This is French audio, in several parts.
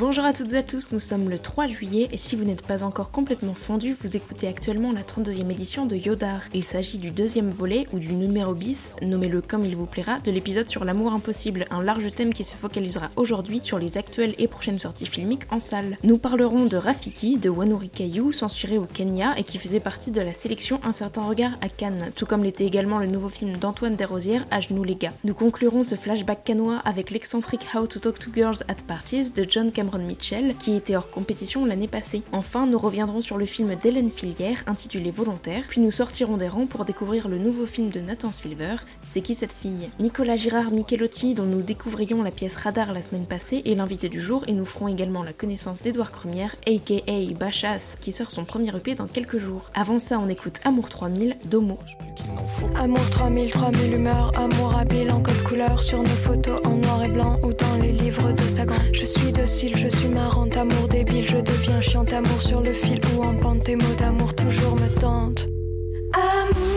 Bonjour à toutes et à tous, nous sommes le 3 juillet et si vous n'êtes pas encore complètement fondu, vous écoutez actuellement la 32e édition de Yodar. Il s'agit du deuxième volet ou du numéro bis, nommez-le comme il vous plaira, de l'épisode sur l'amour impossible, un large thème qui se focalisera aujourd'hui sur les actuelles et prochaines sorties filmiques en salle. Nous parlerons de Rafiki, de Wanuri Kayu, censuré au Kenya et qui faisait partie de la sélection Un certain regard à Cannes, tout comme l'était également le nouveau film d'Antoine Desrosières, À genoux les gars. Nous conclurons ce flashback canois avec l'excentrique How to Talk to Girls at Parties de John Cameron Mitchell, qui était hors compétition l'année passée. Enfin, nous reviendrons sur le film d'Hélène Filière, intitulé Volontaire, puis nous sortirons des rangs pour découvrir le nouveau film de Nathan Silver, C'est qui cette fille? Nicolas Girard Michelotti, dont nous découvrions la pièce Radar la semaine passée, est l'invité du jour, et nous ferons également la connaissance d'Edouard Crumière, aka Bachas, qui sort son premier EP dans quelques jours. Avant ça, on écoute Amour 3000, Domo. Amour 3000, 3000 humeurs, amour habile en code couleur sur nos photos en noir et blanc ou dans les livres de Sagan. Je suis docile, je suis marrante, amour débile, je deviens chiante, amour sur le fil ou en pente, tes mots d'amour toujours me tentent. Amour,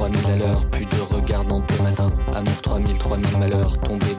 3000, 3000 à l'heure, plus de regard dans tes matins. Amour 3000, 3000 malheurs, tombé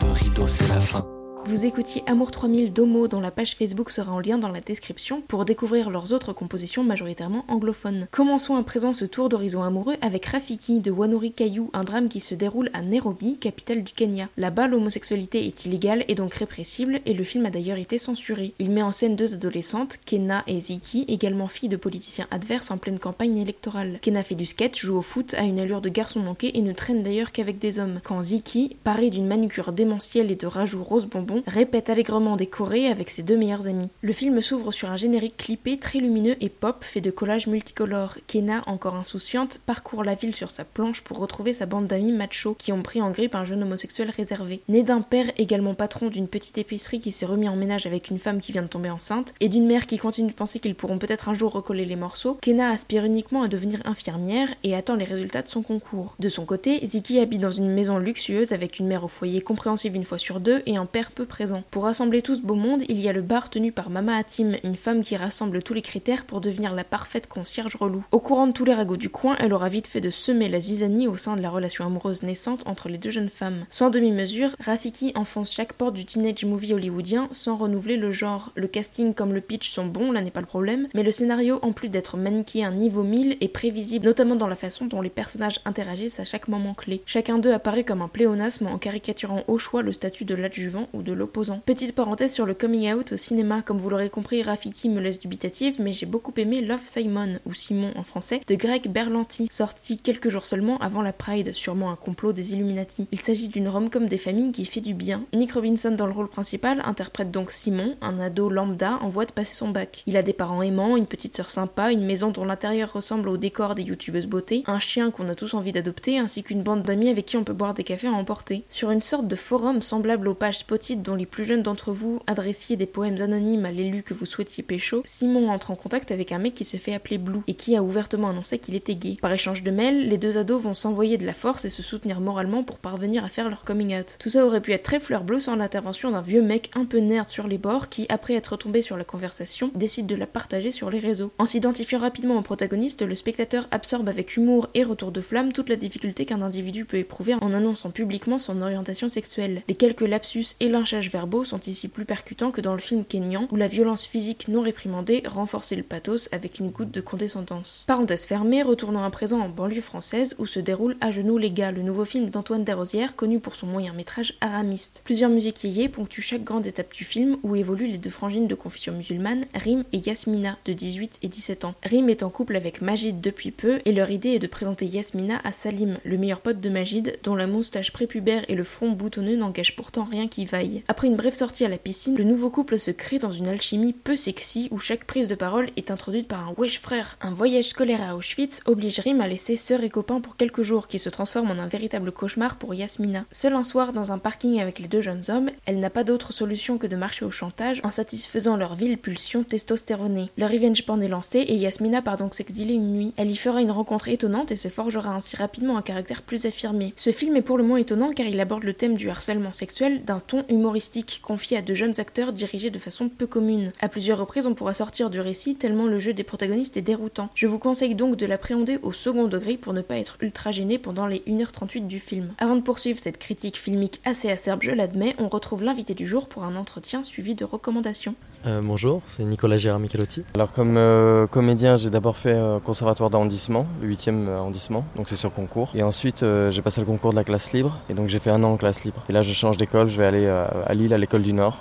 Vous écoutiez Amour 3000 d'Homo dont la page Facebook sera en lien dans la description pour découvrir leurs autres compositions majoritairement anglophones. Commençons à présent ce tour d'horizon amoureux avec Rafiki de Wanuri Kayu, un drame qui se déroule à Nairobi, capitale du Kenya. Là-bas, l'homosexualité est illégale et donc répressible et le film a d'ailleurs été censuré. Il met en scène deux adolescentes, Kenna et Ziki, également filles de politiciens adverses en pleine campagne électorale. Kenna fait du sketch, joue au foot, a une allure de garçon manqué et ne traîne d'ailleurs qu'avec des hommes. Quand Ziki, paré d'une manucure démentielle et de rajouts rose bonbon, répète allègrement des chorés avec ses deux meilleurs amis. Le film s'ouvre sur un générique clippé très lumineux et pop fait de collages multicolores. Kenna, encore insouciante, parcourt la ville sur sa planche pour retrouver sa bande d'amis machos qui ont pris en grippe un jeune homosexuel réservé. Né d'un père également patron d'une petite épicerie qui s'est remis en ménage avec une femme qui vient de tomber enceinte et d'une mère qui continue de penser qu'ils pourront peut-être un jour recoller les morceaux, Kenna aspire uniquement à devenir infirmière et attend les résultats de son concours. De son côté, Ziki habite dans une maison luxueuse avec une mère au foyer compréhensive une fois sur deux et un père peu présent. Pour rassembler tout ce beau monde, il y a le bar tenu par Mama Hatim, une femme qui rassemble tous les critères pour devenir la parfaite concierge relou. Au courant de tous les ragots du coin, elle aura vite fait de semer la zizanie au sein de la relation amoureuse naissante entre les deux jeunes femmes. Sans demi-mesure, Rafiki enfonce chaque porte du teenage movie hollywoodien sans renouveler le genre. Le casting comme le pitch sont bons, là n'est pas le problème, mais le scénario, en plus d'être manichéen niveau 1000, est prévisible, notamment dans la façon dont les personnages interagissent à chaque moment clé. Chacun d'eux apparaît comme un pléonasme en caricaturant au choix le statut de l'adjuvant ou de l'opposant. Petite parenthèse sur le coming out au cinéma, comme vous l'aurez compris, Rafiki me laisse dubitative, mais j'ai beaucoup aimé Love Simon, ou Simon en français, de Greg Berlanti, sorti quelques jours seulement avant la Pride, sûrement un complot des Illuminati. Il s'agit d'une rom-com des familles qui fait du bien. Nick Robinson dans le rôle principal interprète donc Simon, un ado lambda en voie de passer son bac. Il a des parents aimants, une petite sœur sympa, une maison dont l'intérieur ressemble au décor des youtubeuses beauté, un chien qu'on a tous envie d'adopter, ainsi qu'une bande d'amis avec qui on peut boire des cafés à emporter. Sur une sorte de forum semblable aux pages Spotted dont plus jeunes d'entre vous adressiez des poèmes anonymes à l'élu que vous souhaitiez pécho, Simon entre en contact avec un mec qui se fait appeler Blue et qui a ouvertement annoncé qu'il était gay. Par échange de mails, les deux ados vont s'envoyer de la force et se soutenir moralement pour parvenir à faire leur coming out. Tout ça aurait pu être très fleur bleue sans l'intervention d'un vieux mec un peu nerd sur les bords qui, après être tombé sur la conversation, décide de la partager sur les réseaux. En s'identifiant rapidement au protagoniste, le spectateur absorbe avec humour et retour de flamme toute la difficulté qu'un individu peut éprouver en annonçant publiquement son orientation sexuelle. Les quelques lapsus et lynchages verbaux sont ici plus percutants que dans le film kényan où la violence physique non réprimandée renforçait le pathos avec une goutte de condescendance. Parenthèse fermée, retournons à présent en banlieue française où se déroule À genoux les gars, le nouveau film d'Antoine Desrosières connu pour son moyen métrage aramiste. Plusieurs musiques ponctuent chaque grande étape du film où évoluent les deux frangines de confession musulmane, Rim et Yasmina, de 18 et 17 ans. Rim est en couple avec Majid depuis peu et leur idée est de présenter Yasmina à Salim, le meilleur pote de Majid, dont la moustache prépubère et le front boutonneux n'engagent pourtant rien qui vaille. Après une brève sortie à la piscine, le nouveau couple se crée dans une alchimie peu sexy où chaque prise de parole est introduite par un wesh frère. Un voyage scolaire à Auschwitz oblige Rim à laisser sœur et copain pour quelques jours qui se transforme en un véritable cauchemar pour Yasmina. Seul un soir dans un parking avec les deux jeunes hommes, elle n'a pas d'autre solution que de marcher au chantage en satisfaisant leur vile pulsion testostéronée. Le revenge porn est lancé et Yasmina part donc s'exiler une nuit. Elle y fera une rencontre étonnante et se forgera ainsi rapidement un caractère plus affirmé. Ce film est pour le moins étonnant car il aborde le thème du harcèlement sexuel d'un ton humoristique confié à de jeunes acteurs dirigés de façon peu commune. À plusieurs reprises, on pourra sortir du récit tellement le jeu des protagonistes est déroutant. Je vous conseille donc de l'appréhender au second degré pour ne pas être ultra gêné pendant les 1h38 du film. Avant de poursuivre cette critique filmique assez acerbe, je l'admets, on retrouve l'invité du jour pour un entretien suivi de recommandations. Euh, bonjour, c'est Nicolas Gérard Michelotti. Alors comme euh, comédien, j'ai d'abord fait euh, conservatoire d'arrondissement, le 8e arrondissement, donc c'est sur concours. Et ensuite, euh, j'ai passé le concours de la classe libre, et donc j'ai fait un an en classe libre. Et là, je change d'école, je vais aller à, à Lille, à l'école du Nord,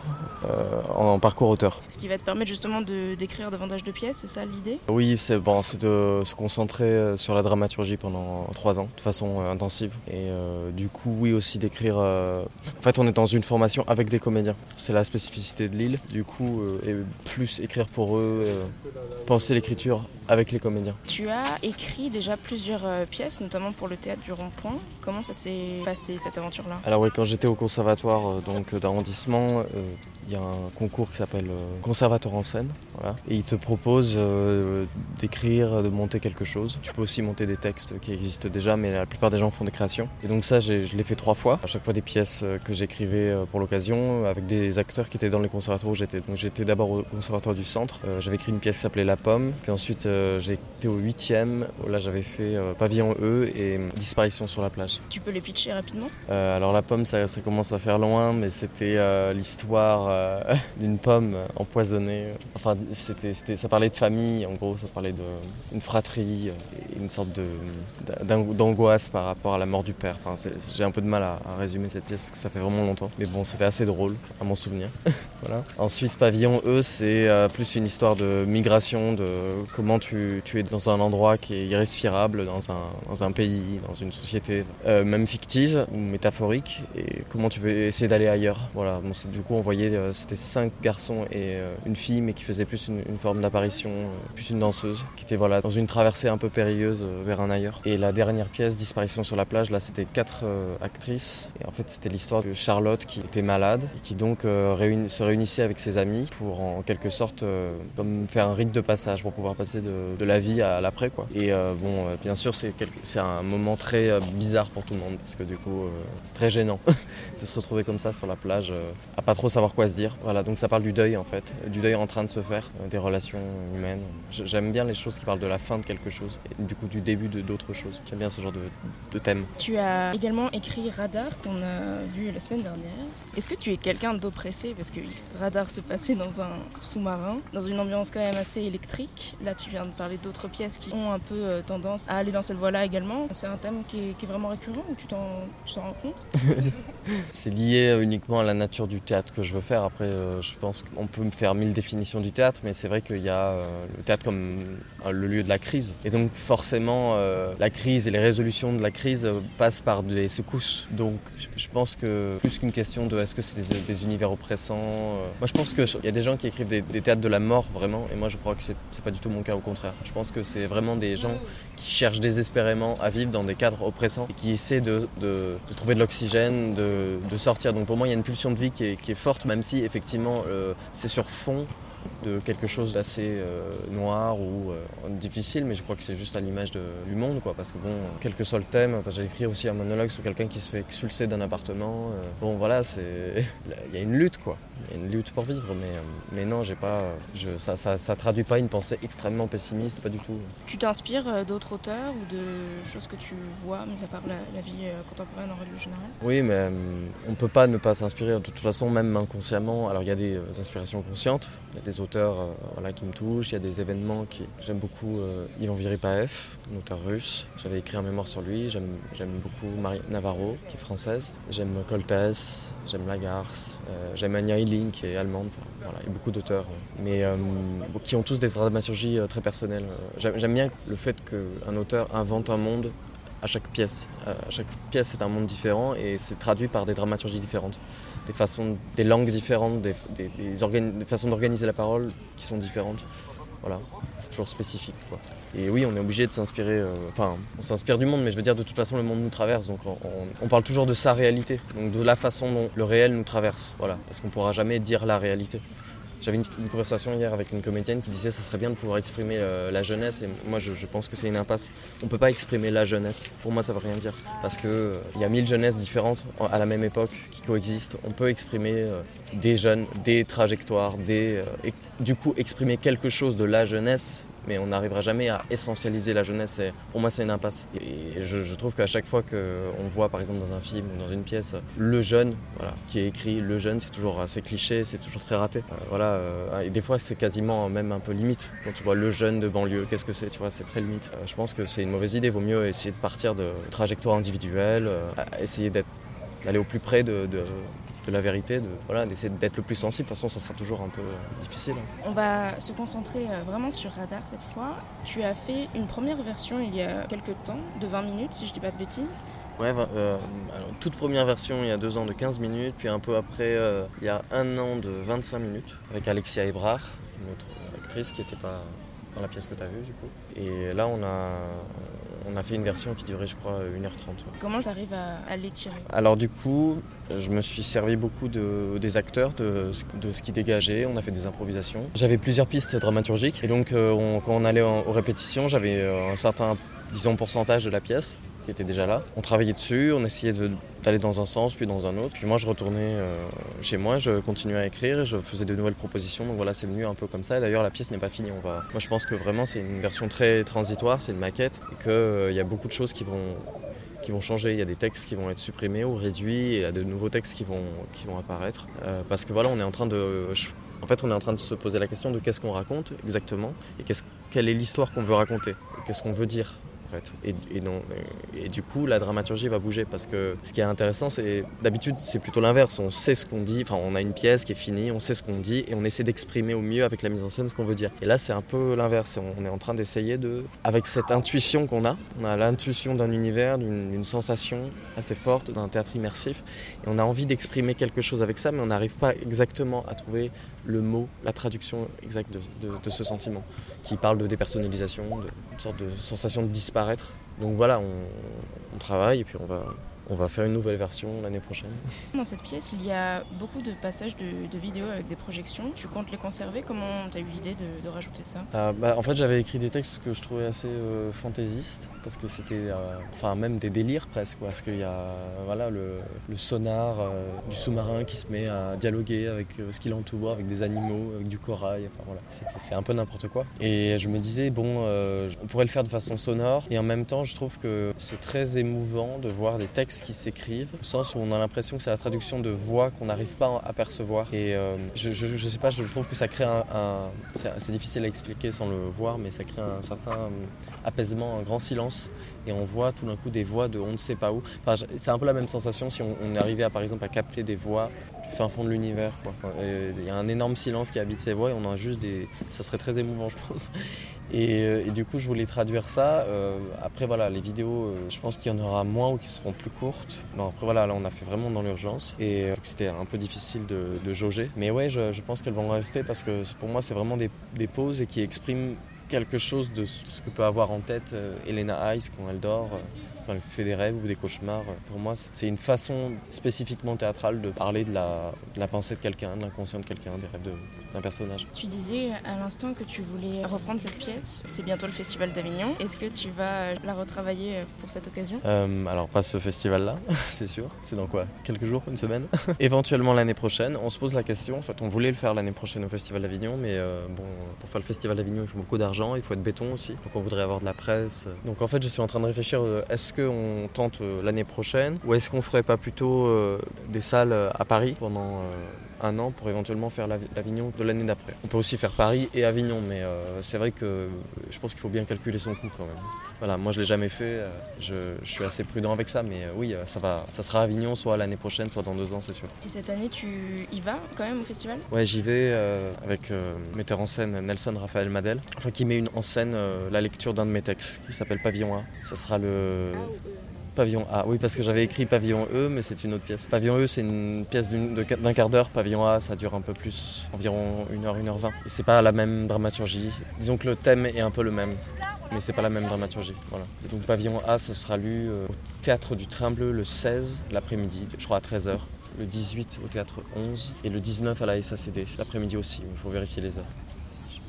euh, en, en parcours auteur. Ce qui va te permettre justement de d'écrire davantage de pièces, c'est ça l'idée? Oui, c'est bon, c'est de se concentrer sur la dramaturgie pendant trois ans, de façon euh, intensive. Et euh, du coup, oui, aussi d'écrire. euh, En fait, on est dans une formation avec des comédiens. C'est la spécificité de Lille. Du coup, euh, et plus écrire pour eux, euh, penser l'écriture avec les comédiens. Tu as écrit déjà plusieurs euh, pièces, notamment pour le théâtre du Rond-Point. Comment ça s'est passé cette aventure-là? Alors oui, quand j'étais au conservatoire euh, donc d'arrondissement, euh, il y a un concours qui s'appelle euh, Conservatoire en scène, voilà. et il te propose euh, d'écrire, de monter quelque chose. Tu peux aussi monter des textes qui existent déjà, mais la plupart des gens font des créations. Et donc ça, je l'ai fait trois fois. À chaque fois des pièces euh, que j'écrivais euh, pour l'occasion, avec des acteurs qui étaient dans les conservatoires où j'étais. Donc j'étais d'abord au conservatoire du centre. Euh, j'avais écrit une pièce qui s'appelait La Pomme, puis ensuite euh, j'ai été au huitième. Là, j'avais fait Pavillon E et Disparition sur la plage. Tu peux les pitcher rapidement? Alors la pomme, ça, ça commence à faire loin, mais c'était l'histoire euh, d'une pomme empoisonnée. Enfin, c'était, ça parlait de famille, en gros, ça parlait d'une fratrie, euh, une sorte d'angoisse par rapport à la mort du père. Enfin, j'ai un peu de mal à, résumer cette pièce parce que ça fait vraiment longtemps. Mais bon, c'était assez drôle, à mon souvenir. voilà. Ensuite, Pavillon E, c'est euh, plus une histoire de migration, de comment tu, es dans un endroit qui est irrespirable, dans un, pays, dans une société, même fictive ou métaphorique, et comment tu veux essayer d'aller ailleurs. Voilà. Bon, du coup, on c'était cinq garçons et euh, une fille, mais qui faisait plus une, forme d'apparition, euh, plus une danseuse, qui était voilà, dans une traversée un peu périlleuse euh, vers un ailleurs. Et la dernière pièce, Disparition sur la plage, là, c'était quatre euh, actrices, et en fait, c'était l'histoire de Charlotte qui était malade, et qui donc euh, se réunissait avec ses amis pour en quelque sorte euh, comme faire un rite de passage pour pouvoir passer de, la vie à l'après quoi. Et euh, bon, euh, bien sûr c'est c'est un moment très euh, bizarre pour tout le monde parce que du coup euh, c'est très gênant de se retrouver comme ça sur la plage euh, à pas trop savoir quoi se dire. Voilà donc ça parle du deuil en fait, du deuil en train de se faire, euh, des relations humaines. J'aime bien les choses qui parlent de la fin de quelque chose et du coup du début d'autres choses. J'aime bien ce genre de, de thème. Tu as également écrit Radar qu'on a vu la semaine dernière. Est-ce que tu es quelqu'un d'oppressé? Parce que Radar se passait dans un sous-marin, dans une ambiance quand même assez électrique. Là, tu viens de parler d'autres pièces qui ont un peu euh, tendance à aller dans cette voie-là également. C'est un thème qui est, qui est vraiment récurrent ou tu t'en tu t'en rends compte? C'est lié euh, uniquement à la nature du théâtre que je veux faire. Après, euh, je pense qu'on peut me faire mille définitions du théâtre, mais c'est vrai qu'il y a euh, le théâtre comme euh, le lieu de la crise. Et donc, forcément la crise et les résolutions de la crise passent par des secousses. Donc je pense que plus qu'une question de est-ce que c'est des, univers oppressants, moi je pense qu'il y a des gens qui écrivent des, théâtres de la mort vraiment, et moi je crois que c'est pas du tout mon cas au contraire. Je pense que c'est vraiment des gens qui cherchent désespérément à vivre dans des cadres oppressants qui essaient de, trouver de l'oxygène, de, de, sortir. Donc pour moi il y a une pulsion de vie qui est, qui est forte, même si effectivement euh, c'est sur fond de quelque chose d'assez euh, noir ou euh, difficile, mais je crois que c'est juste à l'image du monde, quoi. Parce que bon, quel que soit le thème, j'ai écrit aussi un monologue sur quelqu'un qui se fait expulser d'un appartement. Bon, voilà, c'est, il y a une lutte, quoi. Il y a une lutte pour vivre, mais, mais non, j'ai pas, je, ça, ça, ça, traduit pas une pensée extrêmement pessimiste, pas du tout. Tu t'inspires d'autres auteurs ou de choses que tu vois, mis à part la, la vie contemporaine en règle générale? Oui, mais on peut pas ne pas s'inspirer. De toute façon, même inconsciemment. Alors, il y a des inspirations conscientes, il y a des auteurs euh, voilà, qui me touchent, il y a des événements qui. J'aime beaucoup euh, Ivan Viripaev, un auteur russe. J'avais écrit un mémoire sur lui. J'aime beaucoup Marie Navarro, qui est française. J'aime Coltès, j'aime Lagarce, euh, j'aime Anya Hilling, qui est allemande. Voilà, il y a beaucoup d'auteurs, mais euh, qui ont tous des dramaturgies euh, très personnelles. J'aime bien le fait qu'un auteur invente un monde à chaque pièce. Chaque pièce, c'est un monde différent et c'est traduit par des dramaturgies différentes des façons, des langues différentes, des, des façons d'organiser la parole qui sont différentes. Voilà, c'est toujours spécifique. Et oui, on est obligé de s'inspirer, euh, enfin, on s'inspire du monde, mais je veux dire, de toute façon, le monde nous traverse, donc on, on, on, parle toujours de sa réalité, donc de la façon dont le réel nous traverse, voilà, parce qu'on ne pourra jamais dire la réalité. J'avais une, conversation hier avec une comédienne qui disait que ça serait bien de pouvoir exprimer euh, la jeunesse et moi je, pense que c'est une impasse. On ne peut pas exprimer la jeunesse. Pour moi ça veut rien dire parce qu'il euh, y a mille jeunesses différentes à la même époque qui coexistent. On peut exprimer euh, des jeunes, des trajectoires, des, et du coup exprimer quelque chose de la jeunesse mais on n'arrivera jamais à essentialiser la jeunesse. Et pour moi, c'est une impasse. Et je, trouve qu'à chaque fois qu'on voit, par exemple, dans un film ou dans une pièce, le jeune, voilà, qui est écrit, le jeune, c'est toujours assez cliché, c'est toujours très raté. Euh, voilà, euh, et des fois, c'est quasiment même un peu limite. Quand tu vois le jeune de banlieue, qu'est-ce que c'est Tu vois, c'est très limite. Euh, je pense que c'est une mauvaise idée. Vaut mieux essayer de partir de trajectoires individuelles, essayer d'aller au plus près de de la vérité, de, voilà, d'essayer d'être le plus sensible. De toute façon, ça sera toujours un peu difficile. On va se concentrer vraiment sur Radar cette fois. Tu as fait une première version il y a quelques temps, de 20 minutes, si je dis pas de bêtises. Ouais, euh, alors, toute première version il y a deux ans de 15 minutes, puis un peu après euh, il y a un an de 25 minutes, avec Alexia Ebrard, une autre actrice qui n'était pas dans la pièce que tu as vue du coup. Et là on a, on a fait une version qui durait je crois 1h30. Comment tu arrives à, à l'étirer? Alors du coup, je me suis servi beaucoup de, des acteurs, de, de, ce qui dégageait, on a fait des improvisations. J'avais plusieurs pistes dramaturgiques et donc euh, on, quand on allait en, aux répétitions, j'avais un certain disons, pourcentage de la pièce qui était déjà là. On travaillait dessus, on essayait d'aller dans un sens puis dans un autre. Puis moi je retournais euh, chez moi, je continuais à écrire, je faisais de nouvelles propositions. Donc voilà, c'est venu un peu comme ça. D'ailleurs la pièce n'est pas finie. On va... Moi je pense que vraiment c'est une version très transitoire, c'est une maquette et qu'il euh, y a beaucoup de choses qui vont qui vont changer. Il y a des textes qui vont être supprimés ou réduits et il y a de nouveaux textes qui vont, qui vont apparaître. Euh, parce que voilà, on est en train de. En fait, on est en train de se poser la question de qu'est-ce qu'on raconte exactement et qu est quelle est l'histoire qu'on veut raconter, qu'est-ce qu'on veut dire Et, du coup, la dramaturgie va bouger parce que ce qui est intéressant, c'est d'habitude, c'est plutôt l'inverse. On sait ce qu'on dit, enfin, on a une pièce qui est finie, on sait ce qu'on dit et on essaie d'exprimer au mieux avec la mise en scène ce qu'on veut dire. Et là, c'est un peu l'inverse. On est en train d'essayer de, avec cette intuition qu'on a, on a l'intuition d'un univers, d'une sensation assez forte, d'un théâtre immersif, et on a envie d'exprimer quelque chose avec ça, mais on n'arrive pas exactement à trouver le mot, la traduction exacte de, ce sentiment, qui parle de dépersonnalisation, de, sorte de sensation de disparaître. Donc voilà, on travaille et puis on va, on va faire une nouvelle version l'année prochaine. Dans cette pièce, il y a beaucoup de passages de, de vidéos avec des projections. Tu comptes les conserver? Comment tu as eu l'idée de, de, rajouter ça? Euh, bah, En fait, j'avais écrit des textes que je trouvais assez euh, fantaisistes, parce que c'était, euh, enfin, même des délires presque, parce qu'il y a voilà, le, le sonar euh, du sous-marin qui se met à dialoguer avec ce qui l'entoure, avec des animaux, avec du corail, enfin voilà, c'est un peu n'importe quoi. Et je me disais, bon, on pourrait le faire de façon sonore, et en même temps, je trouve que c'est très émouvant de voir des textes qui s'écrivent, au sens où on a l'impression que c'est la traduction de voix qu'on n'arrive pas à percevoir. Et euh, je, je, sais pas, je trouve que ça crée un. c'est difficile à expliquer sans le voir, mais ça crée un certain apaisement, un grand silence. Et on voit tout d'un coup des voix de on ne sait pas où. Enfin, c'est un peu la même sensation si on, on arrivait à, par exemple, à capter des voix fin fond de l'univers. Il y a un énorme silence qui habite ses voix et on a juste des. Ça serait très émouvant, je pense. Et, euh, et du coup, je voulais traduire ça. Euh, après, voilà, les vidéos, euh, je pense qu'il y en aura moins ou qui seront plus courtes. Non, après, voilà, là, on a fait vraiment dans l'urgence. Et c'était un peu difficile de, jauger. Mais ouais, je, pense qu'elles vont rester parce que pour moi, c'est vraiment des, des pauses et qui expriment quelque chose de ce que peut avoir en tête Elena Heiss quand elle dort. Euh, quand fait des rêves ou des cauchemars, pour moi, c'est une façon spécifiquement théâtrale de parler de la pensée de quelqu'un, de l'inconscient de quelqu'un, des rêves de- d'un personnage. Tu disais à l'instant que tu voulais reprendre cette pièce. C'est bientôt le Festival d'Avignon. Est-ce que tu vas la retravailler pour cette occasion? Euh, alors pas ce festival-là, c'est sûr. C'est dans quoi? Quelques jours, une semaine? Éventuellement l'année prochaine. On se pose la question. En fait, on voulait le faire l'année prochaine au Festival d'Avignon, mais euh, bon, pour faire le Festival d'Avignon, il faut beaucoup d'argent, il faut être béton aussi. Donc on voudrait avoir de la presse. Donc en fait, je suis en train de réfléchir. euh, Est-ce qu'on tente euh, l'année prochaine ou est-ce qu'on ferait pas plutôt euh, des salles euh, à Paris pendant euh, un an pour éventuellement faire l'Avi- l'Avignon de l'année d'après. On peut aussi faire Paris et Avignon, mais euh, c'est vrai que je pense qu'il faut bien calculer son coût quand même. Voilà, moi je l'ai jamais fait, euh, je, je suis assez prudent avec ça, mais euh, oui, ça va, ça sera Avignon soit l'année prochaine, soit dans deux ans, c'est sûr. Et cette année, tu y vas quand même au festival? Ouais, j'y vais euh, avec euh, metteur en scène Nelson Raphaël Madel, enfin qui met une, en scène la lecture d'un de mes textes qui s'appelle Pavillon A. Ça sera le Pavillon A. Oui, parce que j'avais écrit Pavillon E, mais c'est une autre pièce. Pavillon E, c'est une pièce d'un quart d'heure. Pavillon A, ça dure un peu plus, environ 1 heure, 1 heure 20. Et c'est pas la même dramaturgie. Disons que le thème est un peu le même, mais c'est pas la même dramaturgie. Voilà. Et donc Pavillon A, ce sera lu euh, au théâtre du Train Bleu le 16 l'après-midi, je crois à 13h. Le 18 au théâtre 11 et le 19 à la SACD, l'après-midi aussi, il faut vérifier les heures.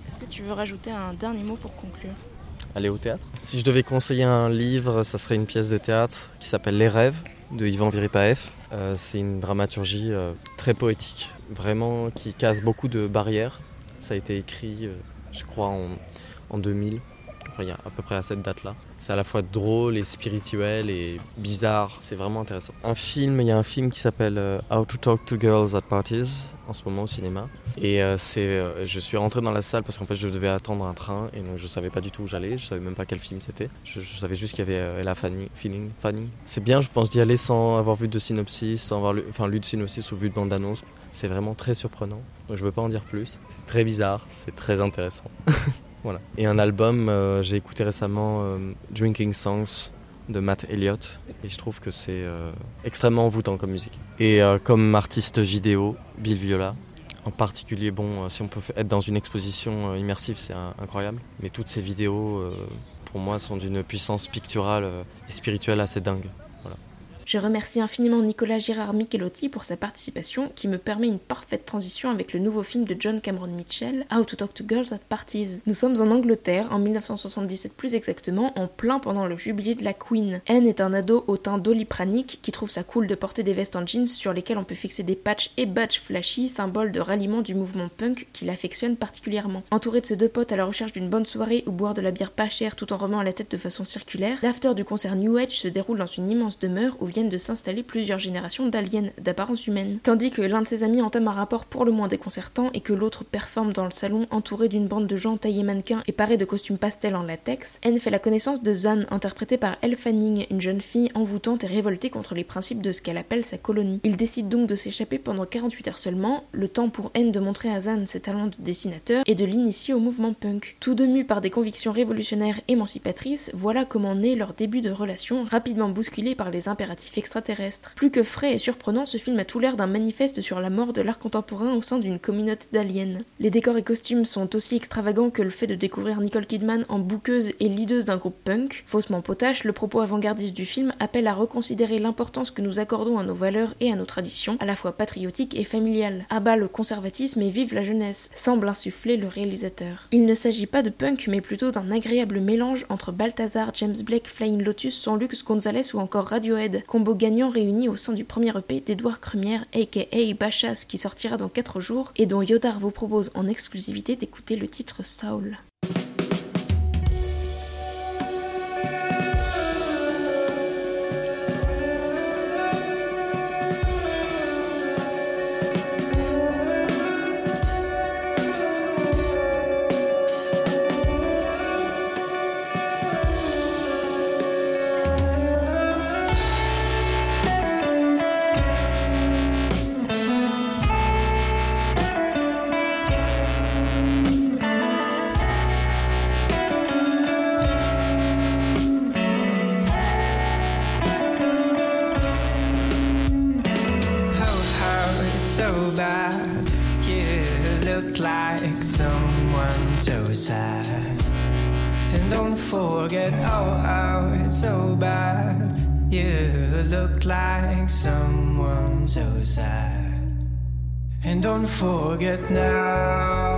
Est-ce que tu veux rajouter un dernier mot pour conclure? Aller au théâtre Si je devais conseiller un livre, ça serait une pièce de théâtre qui s'appelle Les rêves de Ivan Viripaev. Euh, c'est une dramaturgie euh, très poétique, vraiment qui casse beaucoup de barrières. Ça a été écrit, euh, je crois, en, en 2000, enfin, il y a à peu près à cette date-là. C'est à la fois drôle et spirituel et bizarre, c'est vraiment intéressant. Un film, il y a un film qui s'appelle How to Talk to Girls at Parties en ce moment au cinéma. Et euh, c'est, euh, je suis rentré dans la salle parce qu'en fait je devais attendre un train et donc je savais pas du tout où j'allais, je savais même pas quel film c'était. Je, savais juste qu'il y avait euh, Ella Fanning. Fanning. C'est bien, je pense, d'y aller sans avoir vu de synopsis, sans avoir lu, enfin, lu de synopsis ou vu de bande-annonce. C'est vraiment très surprenant. Donc je veux pas en dire plus. C'est très bizarre, c'est très intéressant. voilà. Et un album, euh, j'ai écouté récemment Drinking Songs de Matt Elliott et je trouve que c'est euh, extrêmement envoûtant comme musique. Et euh, comme artiste vidéo, Bill Viola. En particulier, bon, euh, si on peut être dans une exposition immersive, c'est incroyable. Mais toutes ces vidéos, pour moi, sont d'une puissance picturale et spirituelle assez dingue. Je remercie infiniment Nicolas Girard Michelotti pour sa participation qui me permet une parfaite transition avec le nouveau film de John Cameron Mitchell, How to Talk to Girls at Parties. Nous sommes en Angleterre, en 1977 plus exactement, en plein pendant le jubilé de la Queen. Anne est un ado au teint dolipranique qui trouve ça cool de porter des vestes en jeans sur lesquelles on peut fixer des patchs et badges flashy, symbole de ralliement du mouvement punk qu'il affectionne particulièrement. Entouré de ses deux potes à la recherche d'une bonne soirée ou boire de la bière pas chère tout en remuant la tête de façon circulaire, l'after du concert New Age se déroule dans une immense demeure où de s'installer plusieurs générations d'aliens d'apparence humaine. Tandis que l'un de ses amis entame un rapport pour le moins déconcertant et que l'autre performe dans le salon entouré d'une bande de gens taillés mannequins et parés de costumes pastel en latex, Anne fait la connaissance de Zan, interprétée par Elle Fanning, une jeune fille envoûtante et révoltée contre les principes de ce qu'elle appelle sa colonie. Il décide donc de s'échapper pendant 48 heures seulement, le temps pour Anne de montrer à Zan ses talents de dessinateur et de l'initier au mouvement punk. Tous deux mus par des convictions révolutionnaires émancipatrices, voilà comment naît leur début de relation, rapidement bousculé par les impératifs extraterrestres. Plus que frais et surprenant, ce film a tout l'air d'un manifeste sur la mort de l'art contemporain au sein d'une communauté d'aliens. Les décors et costumes sont aussi extravagants que le fait de découvrir Nicole Kidman en bouqueuse et leaduse d'un groupe punk. Faussement potache, le propos avant-gardiste du film appelle à reconsidérer l'importance que nous accordons à nos valeurs et à nos traditions, à la fois patriotiques et familiales. Abat le conservatisme et vive la jeunesse, semble insuffler le réalisateur. Il ne s'agit pas de punk, mais plutôt d'un agréable mélange entre Balthazar, James Blake, Flying Lotus, Son Lux, Gonzalez ou encore Radiohead, combo gagnant réuni au sein du premier EP d'Edouard Crumière, aka Bachas, qui sortira dans 4 jours et dont Yodar vous propose en exclusivité d'écouter le titre Soul. And don't forget now.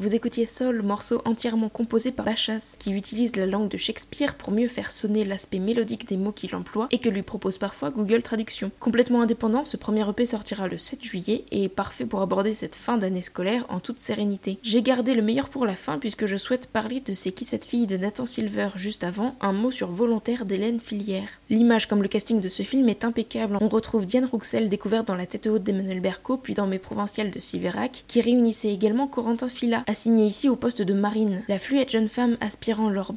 Vous écoutiez Sol, morceau entièrement composé par Bachas, qui utilise la langue de Shakespeare pour mieux faire sonner l'aspect mélodique des mots qu'il emploie et que lui propose parfois Google Traduction. Complètement indépendant, ce premier EP sortira le 7 juillet et est parfait pour aborder cette fin d'année scolaire en toute sérénité. J'ai gardé le meilleur pour la fin puisque je souhaite parler de C'est qui cette fille de Nathan Silver juste avant, un mot sur volontaire d'Hélène Filière. L'image comme le casting de ce film est impeccable. On retrouve Diane Rouxel découverte dans La tête haute d'Emmanuel Berco puis dans Mes provinciales de Siverac, qui réunissait également Corentin Fila, assigné ici au poste de marine. La fluette jeune femme aspirant Laure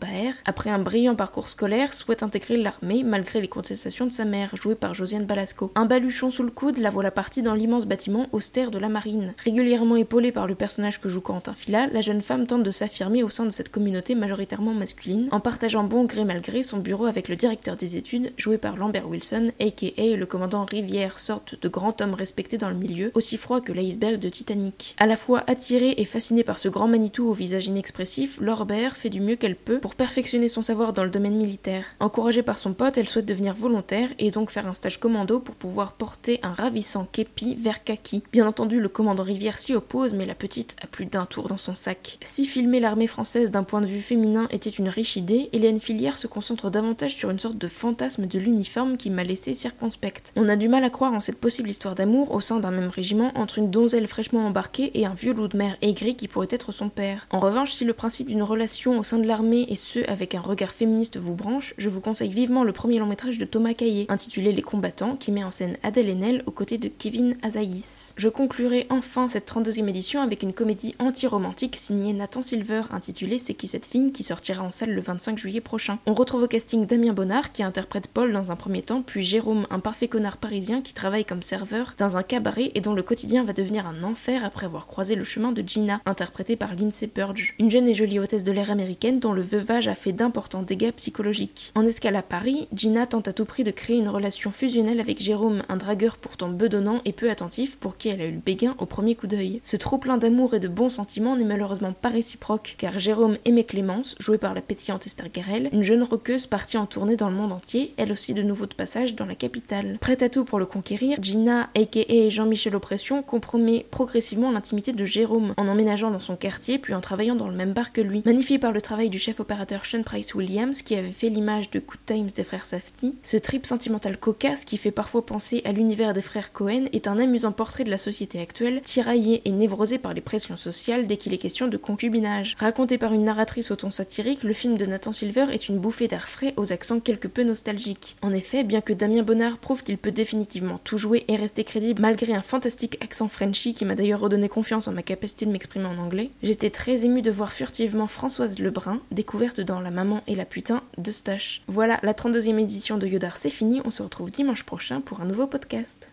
après un brillant parcours scolaire, souhaite intégrer l'armée malgré les contestations de sa mère, jouée par Josiane Balasco. Un baluchon sous le coude, la voilà partie dans l'immense bâtiment austère de la marine. Régulièrement épaulée par le personnage que joue Corentin Fila, la jeune femme tente de s'affirmer au sein de cette communauté majoritairement masculine, en partageant bon gré mal gré son bureau avec le directeur des études, joué par Lambert Wilson, aka le commandant Rivière, sorte de grand homme respecté dans le milieu, aussi froid que l'iceberg de Titanic. À la fois attirée et fascinée par ce grand Manitou au visage inexpressif, Baer fait du mieux qu'elle peut pour perfectionner son savoir dans le domaine militaire. Encouragée par son pote, elle souhaite devenir volontaire et donc faire un stage commando pour pouvoir porter un ravissant képi vert kaki. Bien entendu, le commandant Rivière s'y oppose, mais la petite a plus d'un tour dans son sac. Si filmer l'armée française d'un point de vue féminin était une riche idée, Hélène Filière se concentre davantage sur une sorte de fantasme de l'uniforme qui m'a laissé circonspecte. On a du mal à croire en cette possible histoire d'amour au sein d'un même régiment entre une donzelle fraîchement embarquée et un vieux loup de mer aigri qui pourrait être son père. En revanche, si le principe d'une relation au sein de l'armée et ce avec un regard féministe vous branche, je vous conseille vivement le premier long métrage de Thomas Caillé, intitulé Les combattants, qui met en scène Adèle Haenel aux côtés de Kevin Azaïs. Je conclurai enfin cette 32e édition avec une comédie anti-romantique signée Nathan Silver, intitulée C'est qui cette fille, qui sortira en salle le 25 juillet prochain. On retrouve au casting Damien Bonnard, qui interprète Paul dans un premier temps, puis Jérôme, un parfait connard parisien qui travaille comme serveur dans un cabaret et dont le quotidien va devenir un enfer après avoir croisé le chemin de Gina, interprétée par Lindsay Purge, une jeune et jolie hôtesse de l'air américaine dont le veuvage a fait d'importants dégâts psychologiques. En escale à Paris, Gina tente à tout prix de créer une relation fusionnelle avec Jérôme, un dragueur pourtant bedonnant et peu attentif pour qui elle a eu le béguin au premier coup d'œil. Ce trop plein d'amour et de bons sentiments n'est malheureusement pas réciproque, car Jérôme aimait Clémence, jouée par la pétillante Esther Garel, une jeune roqueuse partie en tournée dans le monde entier, elle aussi de nouveau de passage dans la capitale. Prête à tout pour le conquérir, Gina, aka Jean-Michel Oppression, compromet progressivement l'intimité de Jérôme, en emménageant dans son quartier puis en travaillant dans le même bar que lui. Magnifié par le travail du chef opérateur Sean Price Williams, qui avait fait l'image de Good Times des frères Safety, ce trip sentimental cocasse qui fait parfois penser à l'univers des frères Cohen est un amusant portrait de la société actuelle, tiraillée et névrosée par les pressions sociales dès qu'il est question de concubinage. Raconté par une narratrice au ton satirique, le film de Nathan Silver est une bouffée d'air frais aux accents quelque peu nostalgiques. En effet, bien que Damien Bonnard prouve qu'il peut définitivement tout jouer et rester crédible malgré un fantastique accent Frenchy qui m'a d'ailleurs redonné confiance en ma capacité de m'exprimer en anglais, j'étais très émue de voir furtivement Françoise Lebrun, découverte dans La Maman et la Putain de Stache. Voilà, la 32e édition de Yodar c'est fini, on se retrouve dimanche prochain pour un nouveau podcast.